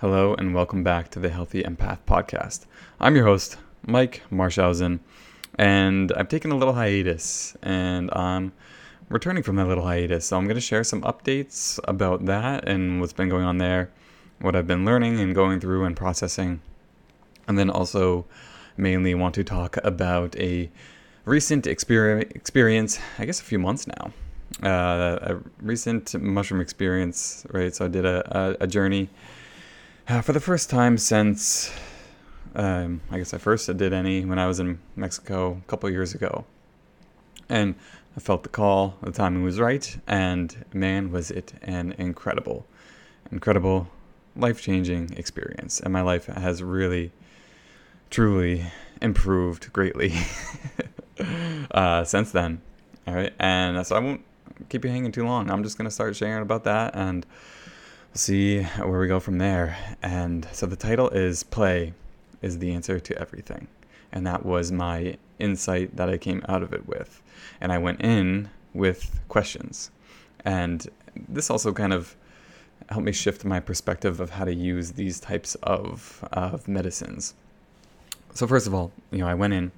Hello, and welcome back to the Healthy Empath podcast. I'm your host, Mike Marshausen, and I've taken a little hiatus, and I'm returning from that little hiatus. So I'm going to share some updates about that and what's been going on there, what I've been learning and going through and processing, and then also mainly want to talk about a recent experience, I guess a few months now. Uh, a recent mushroom experience, right? So I did a, a, a journey uh, for the first time since, um, I guess I first did any when I was in Mexico a couple years ago. And I felt the call, the timing was right, and man, was it an incredible, incredible, life changing experience. And my life has really, truly improved greatly uh, since then. All right. And so I won't keep you hanging too long. I'm just going to start sharing about that and see where we go from there. And so the title is Play is the Answer to Everything. And that was my insight that I came out of it with. And I went in with questions. And this also kind of helped me shift my perspective of how to use these types of, of medicines. So, first of all, you know, I went in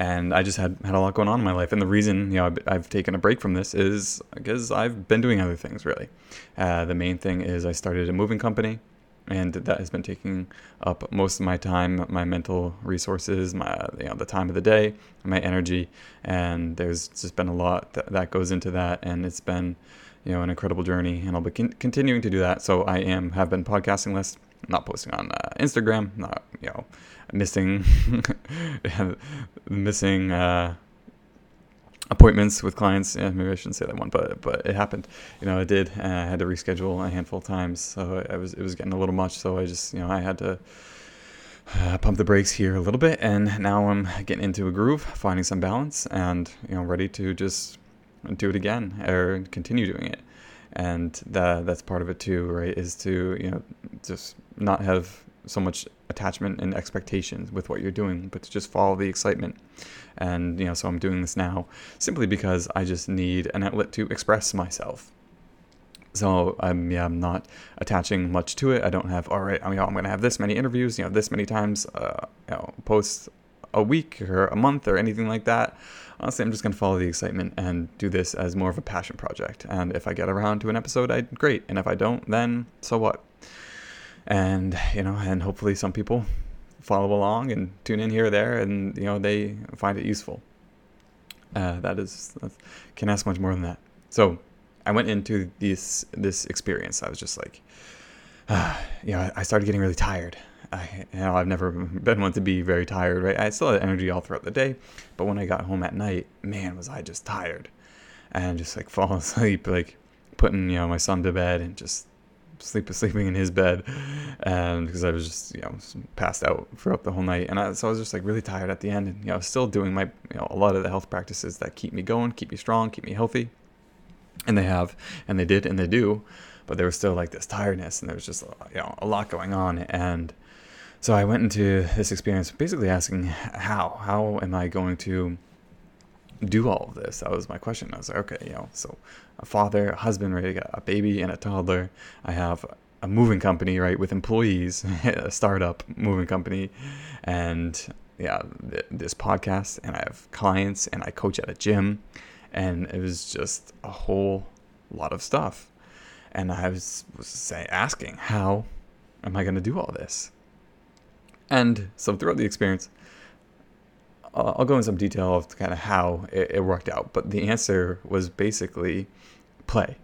and I just had had a lot going on in my life. And the reason you know I've, I've taken a break from this is because I've been doing other things. Really, uh, the main thing is I started a moving company, and that has been taking up most of my time, my mental resources, my you know the time of the day, my energy, and there's just been a lot that, that goes into that, and it's been you know an incredible journey, and I'll be con- continuing to do that. So I am have been podcasting less, not posting on uh, Instagram, not you know missing missing uh, appointments with clients. Yeah, maybe I shouldn't say that one, but but it happened. You know, it did. I had to reschedule a handful of times, so I was it was getting a little much. So I just you know I had to. Uh, pump the brakes here a little bit, and now I'm getting into a groove, finding some balance, and you know, ready to just do it again or continue doing it. And that that's part of it too, right? Is to you know just not have so much attachment and expectations with what you're doing, but to just follow the excitement. And you know, so I'm doing this now simply because I just need an outlet to express myself. So I'm yeah, I'm not attaching much to it. I don't have all right. I mean, I'm going to have this many interviews, you know, this many times, uh, you know, posts a week or a month or anything like that. Honestly, I'm just going to follow the excitement and do this as more of a passion project. And if I get around to an episode, I great. And if I don't, then so what? And you know, and hopefully some people follow along and tune in here or there, and you know they find it useful. Uh, that is can ask much more than that. So I went into this this experience. I was just like, uh, you know, I started getting really tired. I, you know, I've never been one to be very tired, right? I still had energy all throughout the day, but when I got home at night, man, was I just tired, and just like falling asleep, like putting you know my son to bed and just sleep sleeping in his bed, and because I was just you know passed out throughout the whole night, and I, so I was just like really tired at the end, and you know still doing my you know a lot of the health practices that keep me going, keep me strong, keep me healthy, and they have, and they did, and they do, but there was still like this tiredness, and there was just you know a lot going on, and so I went into this experience basically asking how? How am I going to do all of this? That was my question. I was like, okay, you know, so a father, a husband, right? a baby and a toddler. I have a moving company, right, with employees, a startup moving company, and yeah, th- this podcast, and I have clients, and I coach at a gym, and it was just a whole lot of stuff. And I was, was say, asking, how am I going to do all this? And so throughout the experience, I'll go in some detail of kind of how it, it worked out, but the answer was basically play.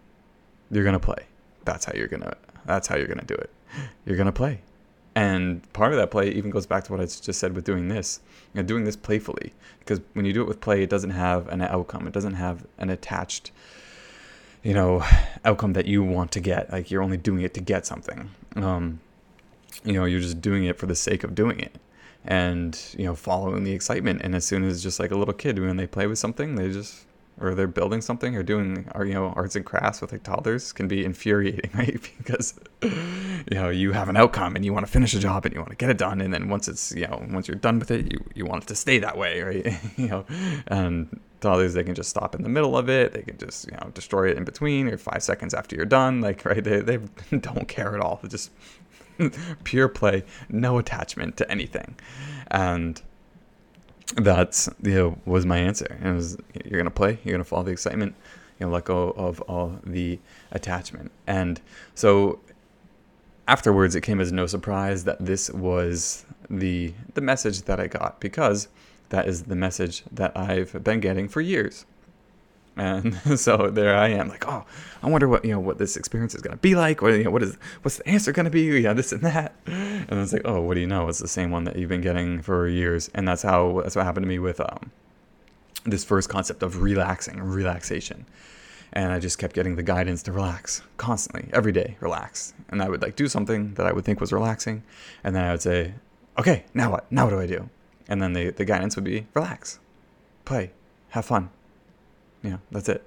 You're gonna play. That's how you're gonna. That's how you're gonna do it. You're gonna play, and part of that play even goes back to what I just said with doing this. You know, doing this playfully, because when you do it with play, it doesn't have an outcome. It doesn't have an attached, you know, outcome that you want to get. Like you're only doing it to get something. Um, you know, you're just doing it for the sake of doing it and you know following the excitement. And as soon as just like a little kid when they play with something they just or they're building something or doing uh, you know arts and crafts with like toddlers can be infuriating right because you know you have an outcome and you want to finish a job and you want to get it done and then once it's you know once you're done with it you you want it to stay that way right you know and toddlers they can just stop in the middle of it. They can just, you know, destroy it in between or five seconds after you're done. Like, right? They, they don't care at all. They just pure play, no attachment to anything. And that's, you know, was my answer. And it was, you're to play, you're to follow the excitement, you know, let go of all the attachment. And so afterwards, it came as no surprise that this was the the message that I got because that is the message that I've been getting for years. And so there I am, like, oh, I wonder what you know what this experience is gonna be like. What you know, what is what's the answer gonna be? Yeah, this and that. And it's like, oh, what do you know? It's the same one that you've been getting for years. And that's how that's what happened to me with um, this first concept of relaxing, relaxation and I just kept getting the guidance to relax constantly, every day, relax. And I would like do something that I would think was relaxing, and then I would say, "Okay, now what? Now what do I do?" And then the the guidance would be, "Relax, play, have fun." You know, that's it.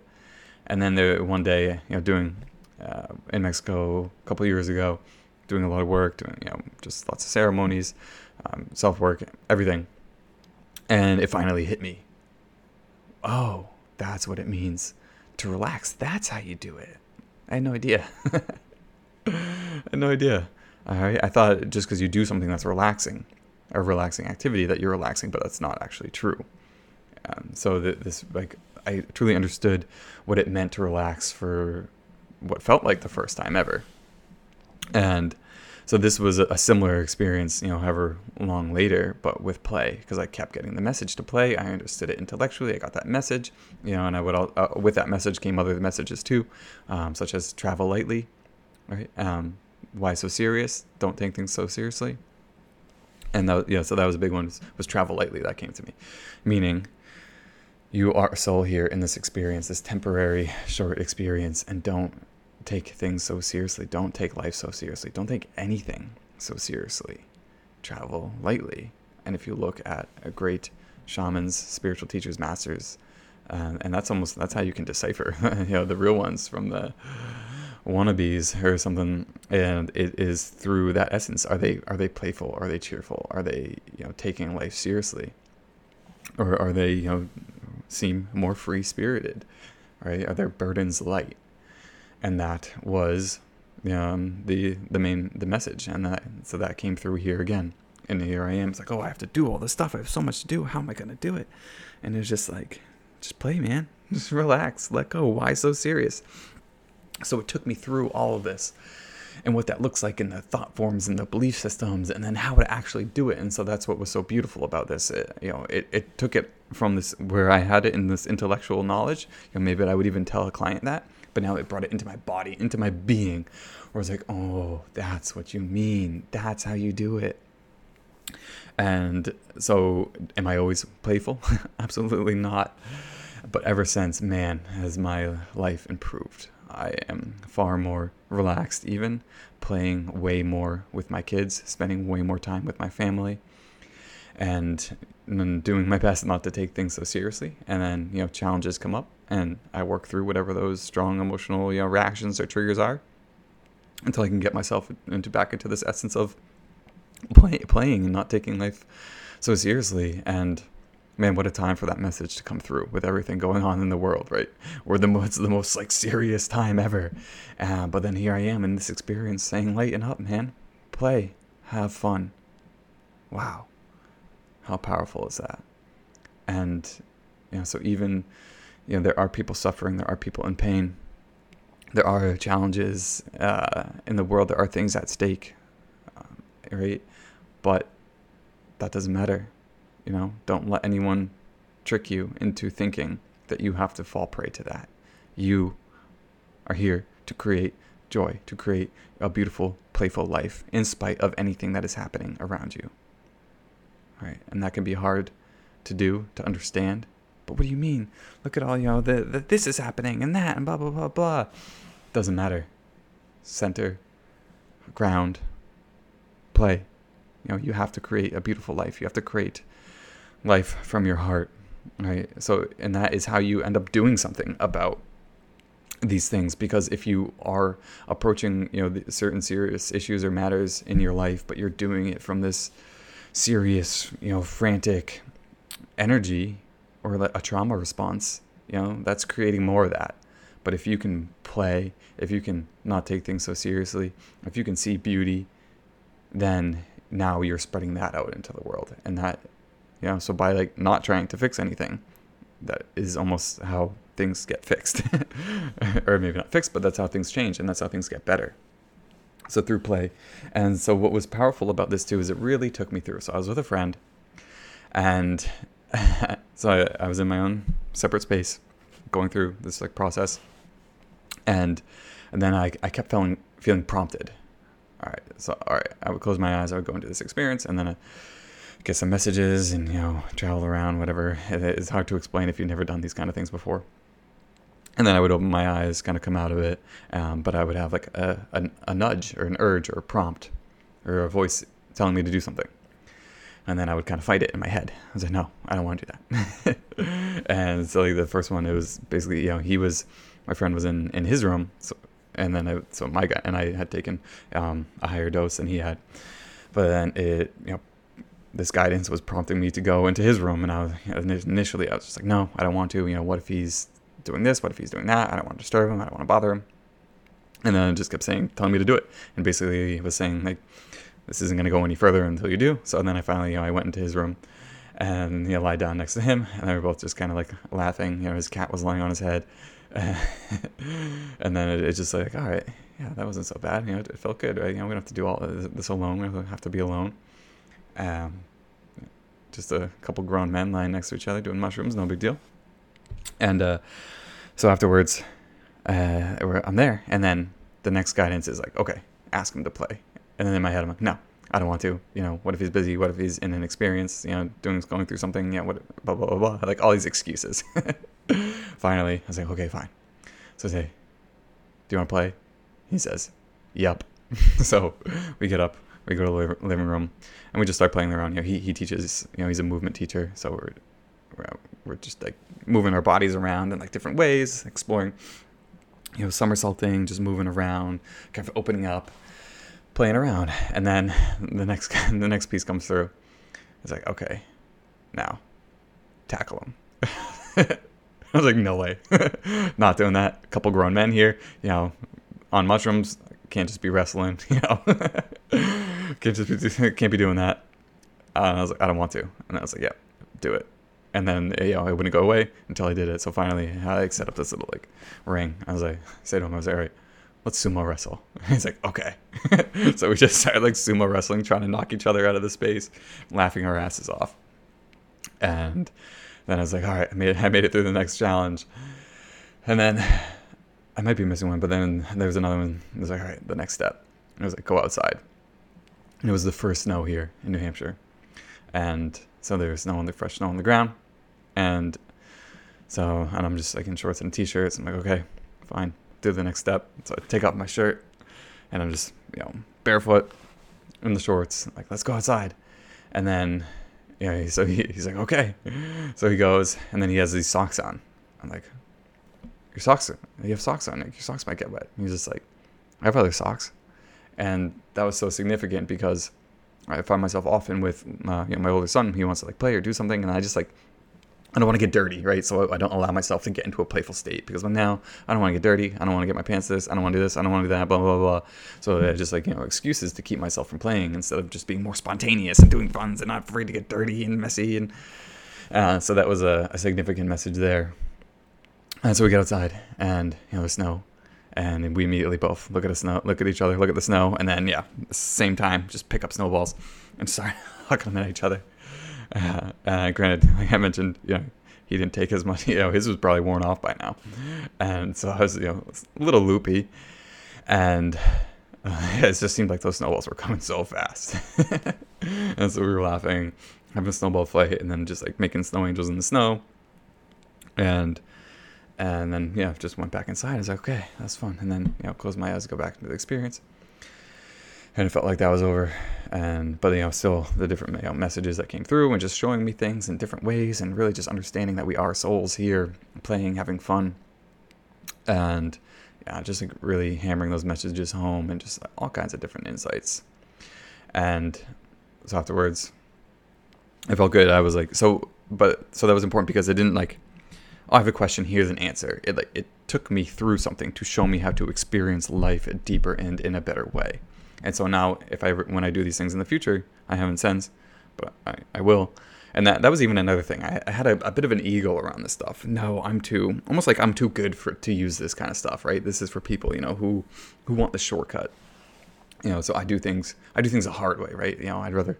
And then there one day, you know, doing uh, in Mexico a couple years ago, doing a lot of work, doing you know just lots of ceremonies, um, self work, everything, and it finally hit me. Oh, that's what it means to relax. That's how you do it. I had no idea. I had no idea. Right. I thought just because you do something that's relaxing, a relaxing activity, that you're relaxing, but that's not actually true. Um, so th- this, like, I truly understood what it meant to relax for what felt like the first time ever. And so this was a, similar experience, you know, however long later, but with play, because I kept getting the message to play. I understood it intellectually. I got that message, you know, and I would uh, with that message came other messages too, um, such as travel lightly, right? Um, why so serious? Don't take things so seriously. And that, yeah, so that was a big one. Was, was travel lightly. That came to me, meaning you are a soul here in this experience, this temporary short experience, and don't take things so seriously. Don't take life so seriously. Don't take anything so seriously. Travel lightly. And if you look at a great shamans, spiritual teachers, masters, uh, and that's almost that's how you can decipher, you know, the real ones from the wannabes or something. And it is through that essence. Are they are they playful? Are they cheerful? Are they you know taking life seriously? Or are they you know seem more free spirited? Right? Are their burdens light? and that was um, the the main the message, and that so that came through here again. And here I am. It's like, oh, I have to do all this stuff. I have so much to do. How am I gonna do it? And it's just like, just play, man. Just relax. Let go. Why so serious? So it took me through all of this and what that looks like in the thought forms and the belief systems and then how to actually do it and so that's what was so beautiful about this it, you know it, it took it from this where i had it in this intellectual knowledge you know maybe i would even tell a client that but now it brought it into my body, into my being, where I was like, oh, that's what you mean. That's how you do it. And so, am I always playful? Absolutely not. But ever since, man, has my life improved. I am far more relaxed, even playing way more with my kids, spending way more time with my family, and, and doing my best not to take things so seriously. And then, you know, challenges come up, and I work through whatever those strong emotional you know reactions or triggers are until I can get myself into back into this essence of play, playing and not taking life so seriously and man what a time for that message to come through with everything going on in the world right? Or the most the most like serious time ever. Uh, but then here I am in this experience saying lighten up man. Play. Have fun. Wow. How powerful is that? And you know so even you know, there are people suffering, there are people in pain, there are challenges uh, in the world, there are things at stake, um, right? But that doesn't matter. You know, don't let anyone trick you into thinking that you have to fall prey to that. You are here to create joy, to create a beautiful, playful life in spite of anything that is happening around you. Right? And that can be hard to do, to understand, but what do you mean? Look at all, you know, the, the this is happening and that and blah, blah, blah, blah. Doesn't matter. Center, ground, play. You know, you have to create a beautiful life. You have to create life from your heart, right? So, and that is how you end up doing something about these things because if you are approaching you know certain serious issues or matters in your life but you're doing it from this serious you know frantic energy or a trauma response, you know, that's creating more of that. But if you can play, if you can not take things so seriously, if you can see beauty, then now you're spreading that out into the world. And that, you know, so by like not trying to fix anything, that is almost how things get fixed. or maybe not fixed, but that's how things change and that's how things get better. So through play. And so what was powerful about this too is it really took me through. So I was with a friend and so I, I was in my own separate space going through this like process and and then I, I kept feeling feeling prompted all right so all right i would close my eyes i would go into this experience and then I get some messages and you know travel around whatever it's hard to explain if you've never done these kind of things before and then i would open my eyes kind of come out of it um, but i would have like a, a, a nudge or an urge or a prompt or a voice telling me to do something and then I would kind of fight it in my head. I was like, no, I don't want to do that. and so like the first one, it was basically, you know, he was, my friend was in, in his room. So, and then I, so my guy and I had taken um, a higher dose than he had. But then it, you know, this guidance was prompting me to go into his room. And I was, initially, I was just like, no, I don't want to. You know, what if he's doing this? What if he's doing that? I don't want to disturb him. I don't want to bother him. And then it just kept saying, telling me to do it. And basically, he was saying, like, this isn't going to go any further until you do. So then I finally, you know, I went into his room and, you know, lied down next to him. And they were both just kind of like laughing. You know, his cat was lying on his head. and then it, just like, all right, yeah, that wasn't so bad. You know, it, felt good, right? You know, we don't have to do all uh, this alone. We don't have to be alone. Um, just a couple grown men lying next to each other doing mushrooms, no big deal. And uh, so afterwards, uh, I'm there, and then the next guidance is like, okay, ask him to play. And then in my head, I'm like, no, I don't want to. You know, what if he's busy? What if he's in an experience? You know, doing going through something. Yeah, what? Blah blah blah blah. Like all these excuses. Finally, I was like, okay, fine. So I say, do you want to play? He says, yep. so we get up, we go to the living room, and we just start playing around. You know, he he teaches. You know, he's a movement teacher, so we're we're, we're just like moving our bodies around in like different ways, exploring. You know, somersaulting, just moving around, kind of opening up playing around, and then the next the next piece comes through. It's like, okay, now tackle him. I was like, no way, not doing that. A couple grown men here, you know, on mushrooms, can't just be wrestling, you know, can't just be can't be doing that. Uh, and I was like, I don't want to, and I was like, yeah, do it. And then you know, it wouldn't go away until I did it. So finally, I like, set up this little like ring. I was like, say to him, I was like, all right let's sumo wrestle. He's like, okay. so we just started like sumo wrestling, trying to knock each other out of the space, laughing our asses off. And then I was like, all right, I made it, I made it through the next challenge. And then I might be missing one, but then there was another one. It was like, all right, the next step. It was like, go outside. And it was the first snow here in New Hampshire. And so there was snow on the fresh snow on the ground. And so, and I'm just like in shorts and t-shirts. I'm like, okay, fine do the next step. So I take off my shirt and I'm just, you know, barefoot in the shorts, like, let's go outside. And then, you know, so he, he's like, okay. So he goes and then he has these socks on. I'm like, your socks, you have socks on. Like, your socks might get wet. And he's just like, I have other socks. And that was so significant because I find myself often with uh, you know, my older son. He wants to like play or do something, and I just like I don't want to get dirty, right? So I don't allow myself to get into a playful state because now I don't want to get dirty. I don't want to get my pants this. I don't want to do this. I don't want to do that. Blah blah blah. So I just like you know excuses to keep myself from playing instead of just being more spontaneous and doing funs and not afraid to get dirty and messy. And uh, so that was a, a, significant message there. And so we get outside and you know the snow, and we immediately both look at the snow, look at each other, look at the snow, and then yeah, same time just pick up snowballs and start hucking them at each other. Uh, uh, granted, like I mentioned, you know, he didn't take as much. You know, his was probably worn off by now, and so I was, you know, a little loopy, and uh, it just seemed like those snowballs were coming so fast, and so we were laughing, having a snowball fight, and then just like making snow angels in the snow, and and then yeah, just went back inside. I was like, okay, that's fun, and then you know, closed my eyes, go back into the experience and it felt like that was over. And but you know, still the different you know, messages that came through, and just showing me things in different ways, and really just understanding that we are souls here, playing, having fun, and yeah, just like really hammering those messages home, and just all kinds of different insights. And so afterwards, I felt good. I was like, so but so that was important because it didn't like oh, I have a question, here's an answer. It like it took me through something to show me how to experience life deeper and in a better way. And so now, if I when I do these things in the future, I haven't since, but I, I will. And that that was even another thing. I, I had a, a, bit of an ego around this stuff. No, I'm too almost like I'm too good for to use this kind of stuff, right? This is for people, you know, who who want the shortcut. You know, so I do things I do things the hard way, right? You know, I'd rather,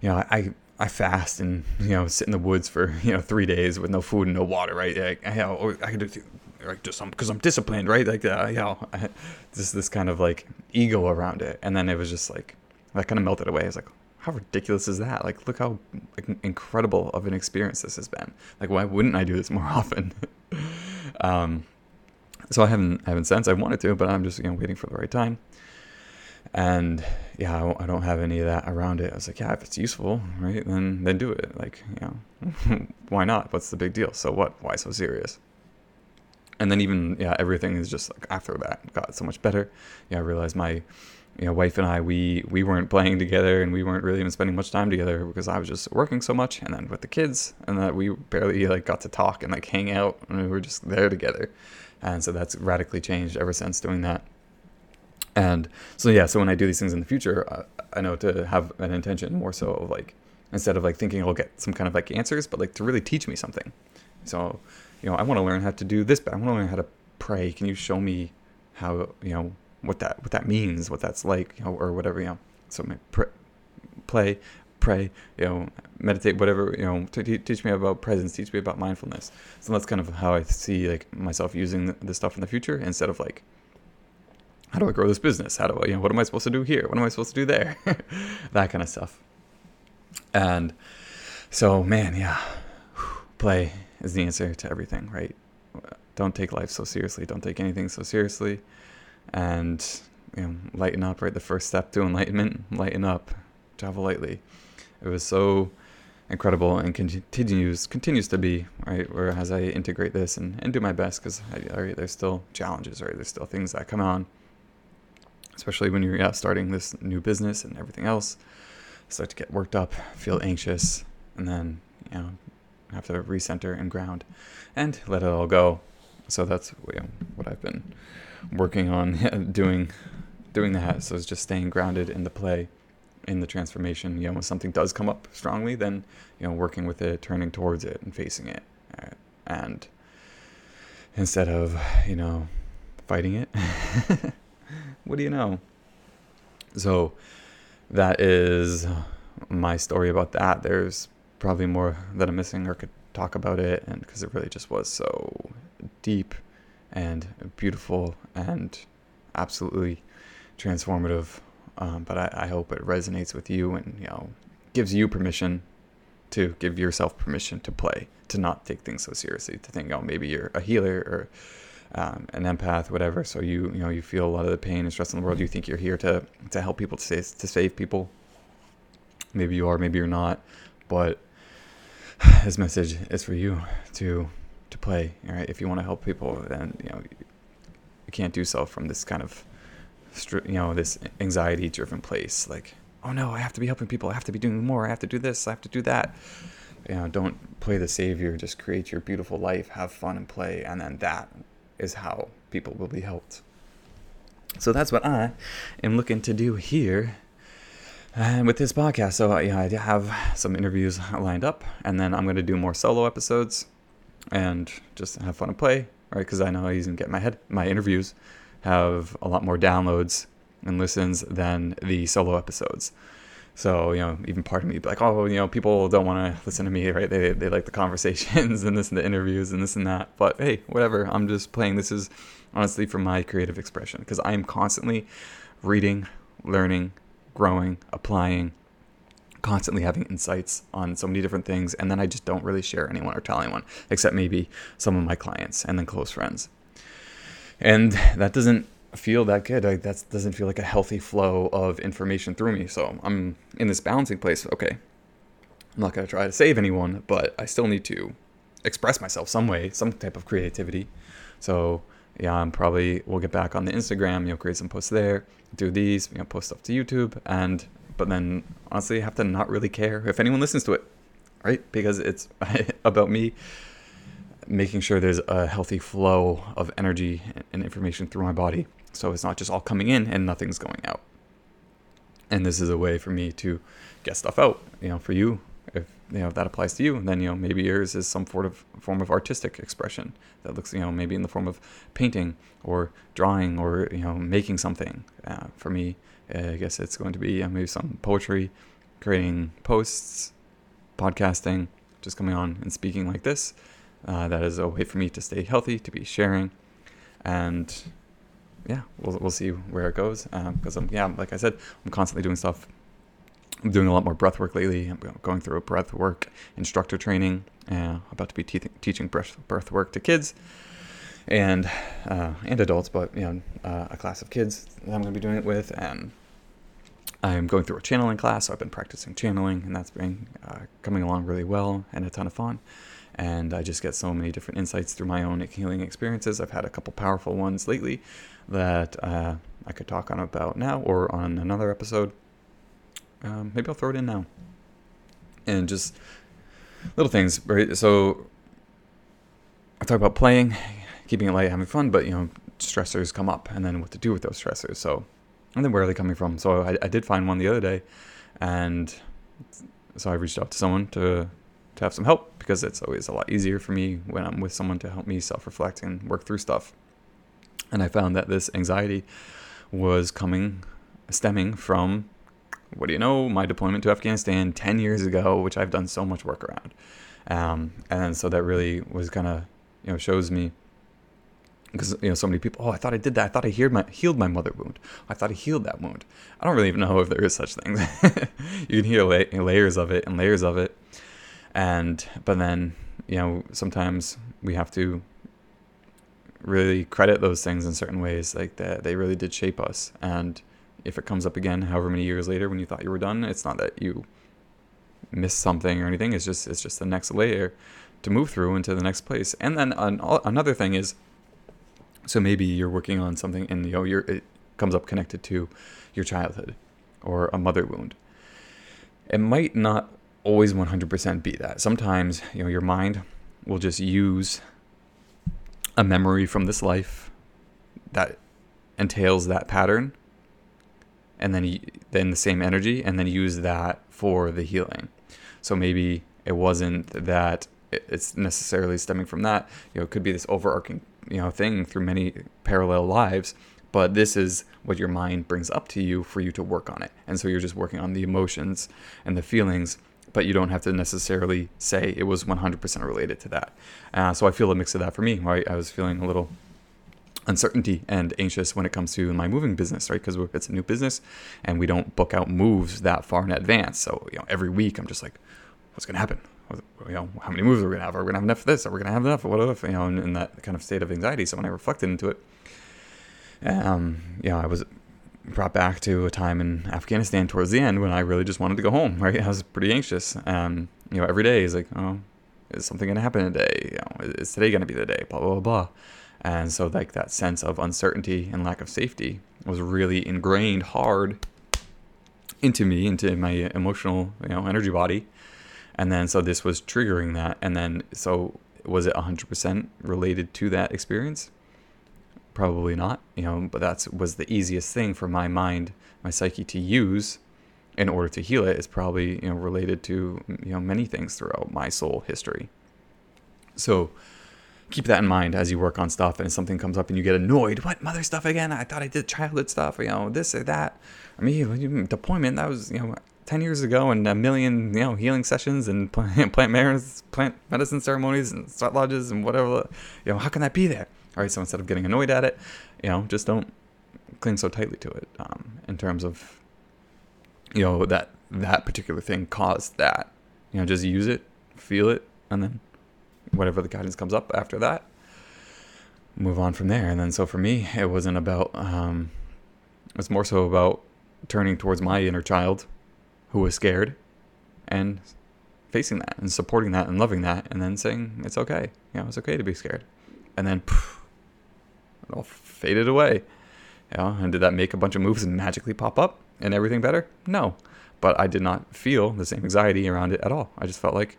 you know, I I fast and you know sit in the woods for you know three days with no food and no water, right? Like, you know, I do like just because I'm disciplined, right? Like uh, you know, just this kind of like ego around it, and then it was just like that kind of melted away. It's like how ridiculous is that? Like look how like, incredible of an experience this has been. Like why wouldn't I do this more often? um, so I haven't I haven't since I wanted to, but I'm just you know waiting for the right time and yeah, I don't have any of that around it. I was like, yeah, if it's useful, right, then then do it. Like, you know, why not? What's the big deal? So what? Why so serious? And then even yeah, everything is just like after that got so much better. Yeah, I realized my you know wife and I we we weren't playing together and we weren't really even spending much time together because I was just working so much and then with the kids and that we barely like got to talk and like hang out and we were just there together. And so that's radically changed ever since doing that. And so yeah, so when I do these things in the future, uh, I know to have an intention more so of like instead of like thinking I'll get some kind of like answers, but like to really teach me something. So you know, I want to learn how to do this, but I want to learn how to pray. Can you show me how you know what that what that means, what that's like, you know, or whatever you know. So pr- play, pray, you know, meditate, whatever you know. T- teach me about presence, teach me about mindfulness. So that's kind of how I see like myself using this stuff in the future instead of like how do I grow this business? How do I, you know, what am I supposed to do here? What am I supposed to do there? that kind of stuff. And so, man, yeah, play is the answer to everything, right? Don't take life so seriously. Don't take anything so seriously. And, you know, lighten up, right? The first step to enlightenment, lighten up, travel lightly. It was so incredible and continues continues to be right where as I integrate this and, and do my best because there's still challenges right there's still things that come on especially when you're yeah, starting this new business and everything else. Start to get worked up, feel anxious, and then you know have to recenter and ground, and let it all go. So that's you know, what I've been working on doing, doing that. So it's just staying grounded in the play, in the transformation. You know, when something does come up strongly, then you know working with it, turning towards it, and facing it, and instead of you know fighting it. what do you know? So that is my story about that. There's probably more that I'm missing or could talk about it, and because it really just was so deep and beautiful and absolutely transformative. Um, but I, I hope it resonates with you and you know gives you permission to give yourself permission to play, to not take things so seriously, to think, oh, maybe you're a healer or um, an empath, whatever. So you you know you feel a lot of the pain and stress in the world. You think you're here to to help people to save, to save people. Maybe you are, maybe you're not, but this message is for you to to play. Right? If you want to help people, then you know you can't do so from this kind of you know this anxiety driven place. Like oh no, I have to be helping people. I have to be doing more. I have to do this. I have to do that you know don't play the savior just create your beautiful life have fun and play and then that is how people will be helped. So that's what I am looking to do here and with this podcast. So uh, yeah, I have some interviews lined up, and then I'm going to do more solo episodes and just have fun and play, right? Because I know I even get my head my interviews have a lot more downloads and listens than the solo episodes. So, you know, even part of me like, oh, you know, people don't want to listen to me, right? They, they like the conversations and this and the interviews and this and that. But hey, whatever. I'm just playing. This is honestly for my creative expression because I am constantly reading, learning, growing, applying, constantly having insights on so many different things. And then I just don't really share anyone or tell anyone except maybe some of my clients and then close friends. And that doesn't feel that good. Like that doesn't feel like a healthy flow of information through me. So I'm in this balancing place. Okay, I'm not gonna try to save anyone, but I still need to express myself some way, some type of creativity. So yeah, I'm probably we'll get back on the Instagram. You know, create some posts there, do these, you know, post stuff to YouTube, and but then honestly, I have to not really care if anyone listens to it. right? Because it's about me making sure there's a healthy flow of energy and information through my body. So it's not just all coming in and nothing's going out. And this is a way for me to get stuff out. You know, for you, if you know if that applies to you, then you know maybe yours is some sort of form of artistic expression that looks you know maybe in the form of painting or drawing or you know making something. Uh, for me, I guess it's going to be uh, maybe some poetry, creating posts, podcasting, just coming on and speaking like this. Uh, that is a way for me to stay healthy, to be sharing, and yeah, we'll we'll see where it goes. Because um, yeah, like I said, I'm constantly doing stuff. I'm doing a lot more breath work lately. I'm going through a breath work instructor training. Uh, about to be te- teaching breath breath work to kids and uh, and adults, but you know, uh, a class of kids that I'm going to be doing it with, and I'm going through a channeling class. So I've been practicing channeling, and that's been uh, coming along really well and a ton of fun. And I just get so many different insights through my own healing experiences. I've had a couple powerful ones lately that uh, I could talk on about now or on another episode. Um, maybe I'll throw it in now. And just little things, right? So I talk about playing, keeping it light, having fun, but you know, stressors come up, and then what to do with those stressors. So and then where are they coming from? So I, I did find one the other day, and so I reached out to someone to to have some help because it's always a lot easier for me when I'm with someone to help me self-reflect and work through stuff. And I found that this anxiety was coming, stemming from, what do you know, my deployment to Afghanistan 10 years ago, which I've done so much work around. Um, and so that really was kind of, you know, shows me because you know so many people oh i thought i did that. I thought i healed my healed my mother wound. I thought i healed that wound. I don't really even know if there is such things you can hear la- layers of it and layers of it and but then you know sometimes we have to really credit those things in certain ways like that they really did shape us. And if it comes up again however many years later when you thought you were done it's not that you missed something or anything. It's just it's just the next layer to move through into the next place. And then an, another thing is so maybe you're working on something and you know you're, it comes up connected to your childhood or a mother wound. It might not always 100% be that. Sometimes, you know, your mind will just use a memory from this life that entails that pattern and then then the same energy and then use that for the healing. So maybe it wasn't that it's necessarily stemming from that. You know, it could be this overarching you know thing through many parallel lives but this is what your mind brings up to you for you to work on it and so you're just working on the emotions and the feelings but you don't have to necessarily say it was 100% related to that uh, so i feel a mix of that for me right i was feeling a little uncertainty and anxious when it comes to my moving business, right? Because it's a new business and we don't book out moves that far in advance. So, you know, every week I'm just like, what's going to happen? you know, how many moves are we gonna have? Are we gonna have enough of this? Are we gonna have enough? What if you know, in, in that kind of state of anxiety? So when I reflected into it, um, you know, I was brought back to a time in Afghanistan towards the end when I really just wanted to go home. Right, I was pretty anxious. Um, you know, every day is like, oh, is something gonna happen today? You know, is today gonna be the day? Blah blah blah. And so like that sense of uncertainty and lack of safety was really ingrained hard into me, into my emotional, you know, energy body and then so this was triggering that and then so was it 100% related to that experience probably not you know but that's was the easiest thing for my mind my psyche to use in order to heal it is probably you know related to you know many things throughout my soul history. So keep that in mind as you work on stuff and something comes up and you get annoyed what mother stuff again? I thought i did childhood stuff you know this or that. I mean deployment that was you know 10 years ago and a million you know healing sessions and plant plant medicine ceremonies and sweat lodges and whatever you know how can that be there all right so instead of getting annoyed at it you know just don't cling so tightly to it um, in terms of you know that that particular thing caused that. You know just use it feel it and then whatever the guidance comes up after that move on from there. And then so for me it wasn't about um, it was more so about turning towards my inner child who was scared and facing that and supporting that and loving that and then saying it's okay. You know it's okay to be scared. And then poof, it all faded away know and did that make a bunch of moves and magically pop up and everything better no but i did not feel the same anxiety around it at all i just felt like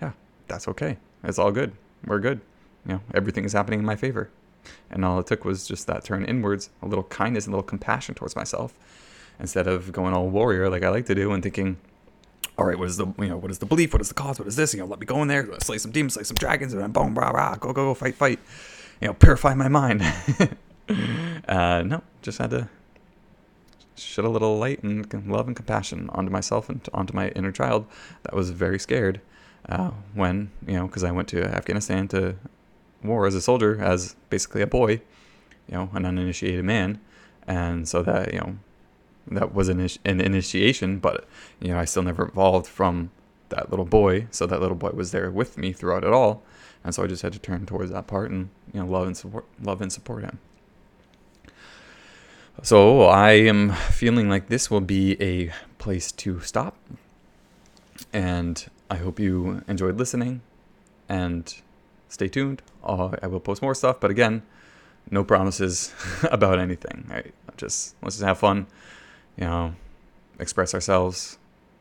yeah, that's okay. It's all good. We're good. You know, everything is happening in my favor. And all it took was just that turn inwards, a little kindness, and a little compassion towards myself, instead of going all warrior like I like to do and thinking, all right, what is the you know what is the belief? What is the cause? What is this? You know, let me go in there, slay some demons, slay some dragons, and then boom, rah, rah, go, go, go, fight, fight. You know, purify my mind. uh, no, just had to shed a little light and love and compassion onto myself and onto my inner child that was very scared uh, when you know because I went to Afghanistan to war as a soldier as basically a boy, you know, an uninitiated man, and so that you know that was an, an initiation, but you know I still never evolved from that little boy. So that little boy was there with me throughout it all, and so I just had to turn towards that part and you know love and support, love and support him. So I am feeling like this will be a place to stop, and I hope you enjoyed listening, and stay tuned. Uh, I will post more stuff, but again, no promises about anything. Right? Just let's just have fun you know, express ourselves,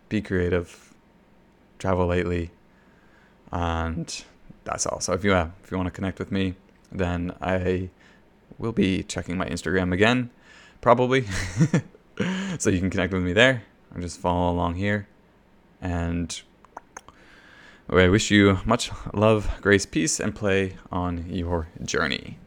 be creative, travel lightly, and that's all. So if you have, if you want to connect with me, then I will be checking my Instagram again, probably. so you can connect with me there or just follow along here. And I wish you much love, grace, peace, and play on your journey.